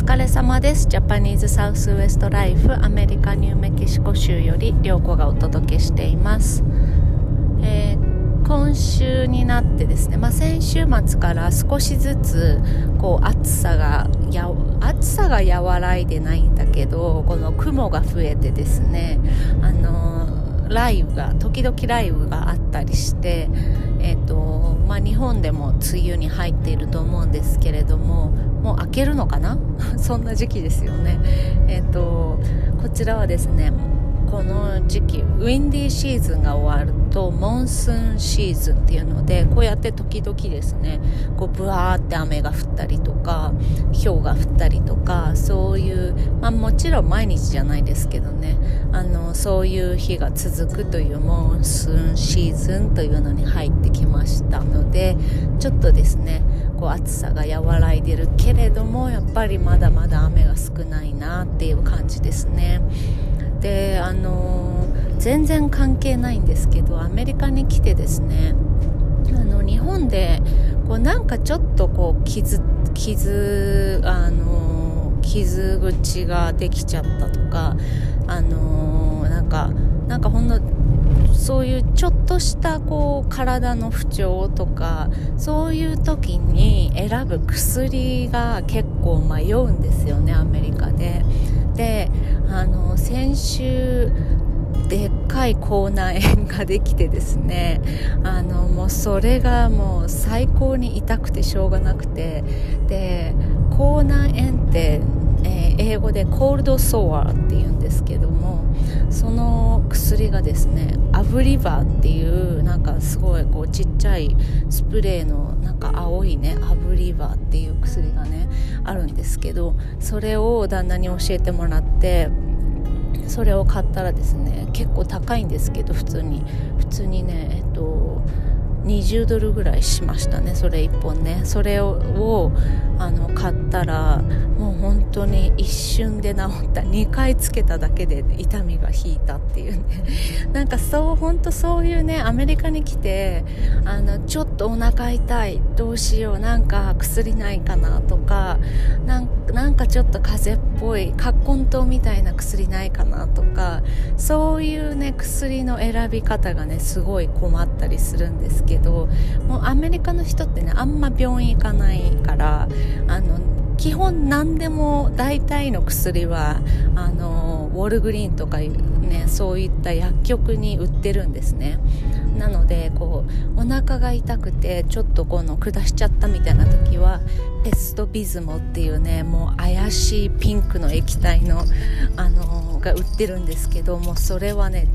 疲れ様です。ジャパニーズサウスウエストライフアメリカニューメキシコ州より涼子がお届けしています、えー、今週になってですね、まあ、先週末から少しずつこう暑さがや暑さが和らいでないんだけどこの雲が増えてですねあの雷雨が時々雷雨があったりして、えーとまあ、日本でも梅雨に入っていると思うんですけれどもけるのかな？そんな時期ですよね。えっ、ー、とこちらはですねこの時期ウィンディーシーズンが終わるとモンスーンシーズンっていうのでこうやって時々ですねこうブワーって雨が降ったりとか氷が降ったりとかそういう、まあ、もちろん毎日じゃないですけどねあのそういう日が続くというモンスーンシーズンというのに入ってきましたのでちょっとですねこう暑さが和らいでるけれどもやっぱりまだまだ雨が少ないなっていう感じですね。であの全然関係ないんですけどアメリカに来てですねあの日本でこうなんかちょっとこう傷傷あの傷口ができちゃったとかあのなんかなんかほんのそういうちょっとしたこう体の不調とかそういう時に選ぶ薬が結構迷うんですよねアメリカで。であの先週でっかい口内炎ができてですねあのもうそれがもう最高に痛くてしょうがなくてで口内炎って、えー、英語でコールドソアっていうんですけどもその薬がですねアブリバーっていうなんかすごいこうちっちゃいスプレーのなんか青いねアブリバーっていう薬がねあるんですけどそれを旦那に教えてもらってそれを買ったらですね結構高いんですけど普通に。普通にね20ドルぐらいしましたねそれ1本ね。それをあの買ったらもう本当に一瞬で治った。2回つけただけで痛みが引いたっていうね。なんかそう本当そういうねアメリカに来てあのちょっとお腹痛いどうしようなんか薬ないかなとかなんかちょっと風邪っぽい葛根湯みたいな薬ないかなとかそういうね薬の選び方がねすごい困ったりするんですけどもうアメリカの人ってねあんま病院行かないからあの基本何でも大体の薬はあのウォールグリーンとかねそういった薬局に売ってるんですね。なのでこうお腹が痛くてちょっとこの下しちゃったみたいな時はペストビズモっていうねもう怪しいピンクの液体のあのが売ってるんですけどもそれはね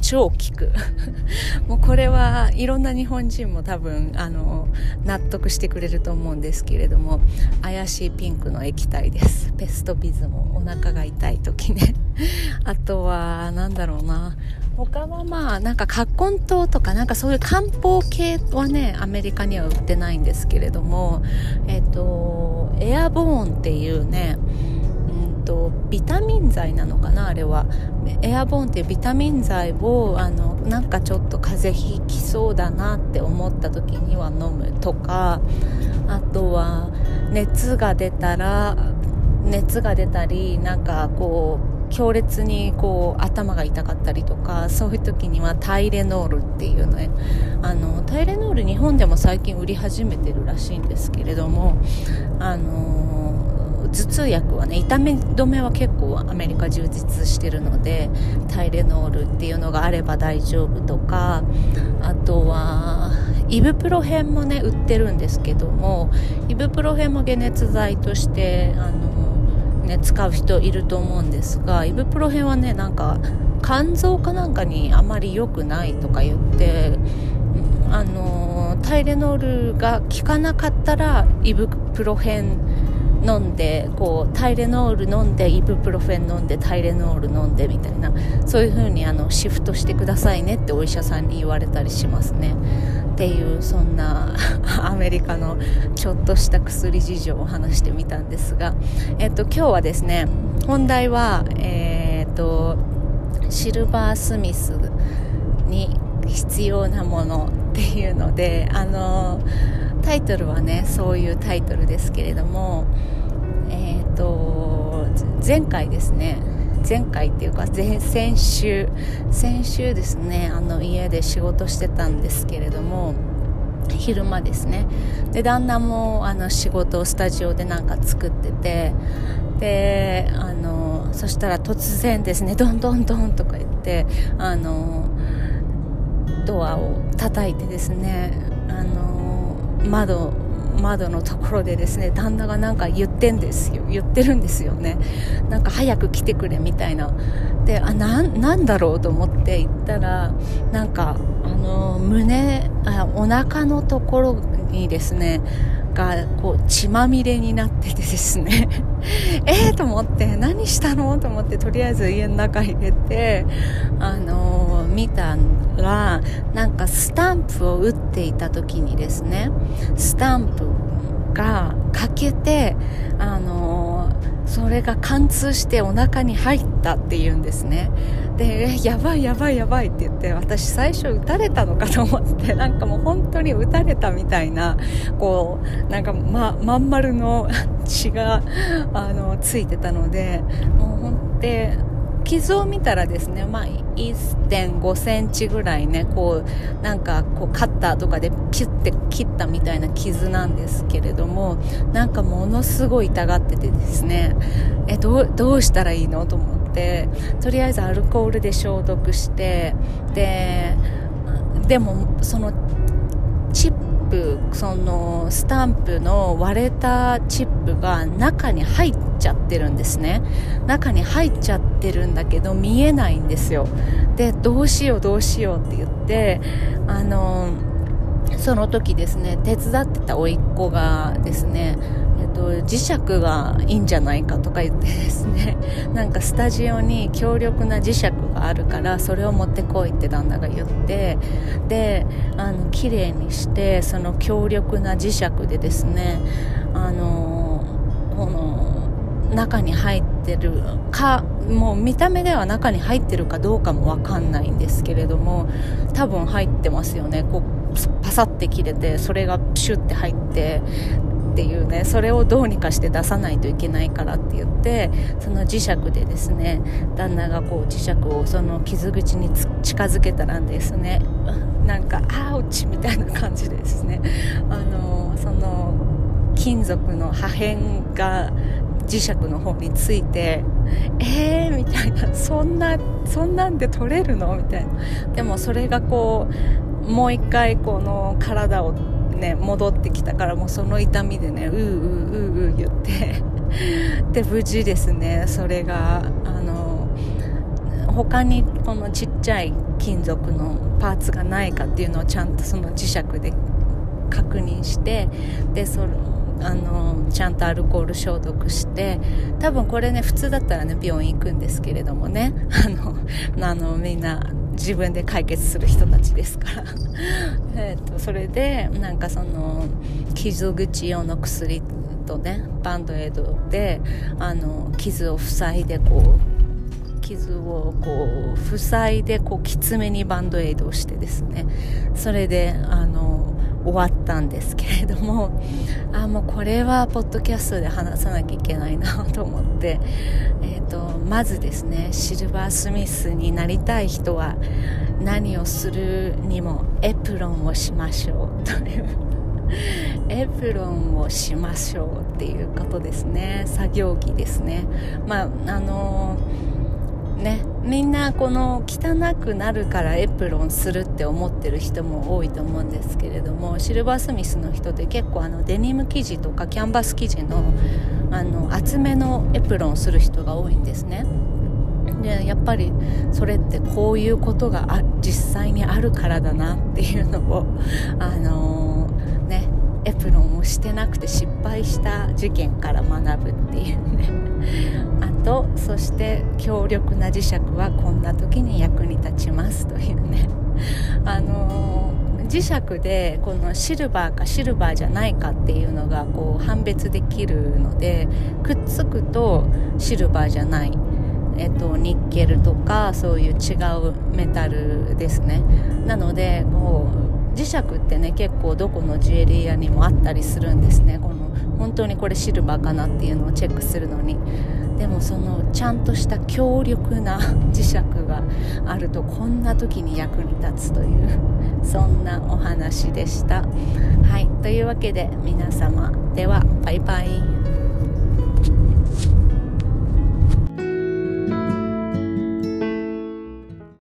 超効く。もうこれはいろんな日本人も多分あの納得してくれると思うんですけれども怪しいピンクの液体です。ペストビズモお腹が痛い時ね。あとはなんだろうな。他はまあなんか葛根湯とかなんかそういう漢方系はねアメリカには売ってないんですけれどもえっ、とエアボーンっていうねうんとビタミン剤なのかなあれは。エアボーンっていうビタミン剤をあのなんかちょっと風邪ひきそうだなって思った時には飲むとかあとは熱が出たら熱が出たりなんかこう強烈にこう頭が痛かったりとかそういう時にはタイレノールっていうねあのタイレノール日本でも最近売り始めてるらしいんですけれどもあの頭痛薬はね痛み止めは結構アメリカ充実してるのでタイレノールっていうのがあれば大丈夫とかあとはイブプロヘンもね売ってるんですけどもイブプロヘンも解熱剤としてあのね、使う人いると思うんですがイブプロヘンはねなんか肝臓かなんかにあまり良くないとか言ってあのタイレノールが効かなかったらイブプロヘン飲んでこうタイレノール飲んでイブプロフェン飲んでタイレノール飲んでみたいなそういう風にあのシフトしてくださいねってお医者さんに言われたりしますね。っていうそんな アメリカのちょっとした薬事情を話してみたんですが、えっと、今日はですね本題は、えー、っとシルバースミスに必要なものっていうのであのタイトルはねそういうタイトルですけれどもえっ、と前回ですね前回っていうか前先週先週ですねあの家で仕事してたんですけれども昼間ですね。で旦那もあの仕事をスタジオでなんか作っててであのそしたら突然ですねどんどんどんとか言ってあのドアを叩いてですねあの窓窓のところでですね旦那がなんか言ってんですよ。言ってるんですよね。なんか早く来てくれみたいな。であなんだろうと思って行ったらなんかあの胸あお腹のところにですねがこう血まみれになっててですね。えーと思って何したのと思ってとりあえず家の中入れてあのー、見たらなんかスタンプを打っていた時にですねスタンプが欠けてあのそれが貫通してお腹に入ったっていうんですね。でやばいやばいやばいって言って私最初撃たれたのかと思って なんかもう本当に撃たれたみたいなこうなんかままん丸の血があのついてたのでもう本当傷を見たらですね、まあ、1.5センチぐらいね、こう、なんか、こう、カッターとかでピュッて切ったみたいな傷なんですけれども、なんかものすごい痛がっててですね、え、どう、どうしたらいいのと思って、とりあえずアルコールで消毒して、で、でも、その、チップそのスタンプの割れたチップが中に入っちゃってるんですね。中に入っちゃってるんだけど見えないんですよ。でどうしようどうしようって言ってあのその時ですね手伝ってた甥っ子がですねと、磁石がいいんじゃないかとか言ってですね なんかスタジオに強力な磁石があるからそれを持ってこいって旦那が言ってであの綺麗にしてその強力な磁石でですねあのこの中に入ってるかもう見た目では中に入ってるかどうかも分かんないんですけれども多分入ってますよね。こうパサって切れてそれがシュッて入ってっていうねそれをどうにかして出さないといけないからって言ってその磁石でですね旦那がこう磁石をその傷口に近づけたらですねなんかアウチみたいな感じでですねあのその金属の破片が磁石の方についてえーみたいなそんなそんなんで取れるの？みたいな。でもそれがこうもう一回この体をね戻ってきたからもうその痛みでねうーうーうーうー言って。で無事ですねそれがあの他にこのちっちゃい金属のパーツがないかっていうのをちゃんとその磁石で確認してでそれあのちゃんとアルコール消毒して多分これね普通だったらね病院行くんですけれどもね。あのあのみんな自分で解決する人たちですから。えとそれでなんかその傷口用の薬とねバンドエイドであの傷を塞いでこう傷をこう塞いでこうきつめにバンドエイドをしてですね。それであの終わったんですけれども あもうこれはポッドキャストで話さなきゃいけないなと思って、えーと、まずですねシルバースミスになりたい人は何をするにもエプロンをしましょうという エプロンをしましょうっていうことですね。作業着ですね。まああのーね。みんなこの汚くなるからエプロンするって思ってる人も多いと思うんですけれどもシルバースミスの人って結構あのデニム生地とかキャンバス生地のあの厚めのエプロンする人が多いんですね。でやっぱりそれってこういうことが実際にあるからだなっていうのをあのー、ねエプロンをしてなくて失敗した事件から学ぶっていうね。とそして強力な磁石はこんな時に役に立ちますというね。あのー、磁石でこのシルバーかシルバーじゃないかっていうのがこう判別できるのでくっつくとシルバーじゃない。えっと、ニッケルとかそういう違うメタルですね。なのでこう磁石ってね結構どこのジュエリー屋にもあったりするんですね。この本当にこれシルバーかなっていうのをチェックするのに。でもそのちゃんとした強力な 磁石があるとこんな時に役に立つというそんなお話でした。はい。というわけで皆様ではバイバイ。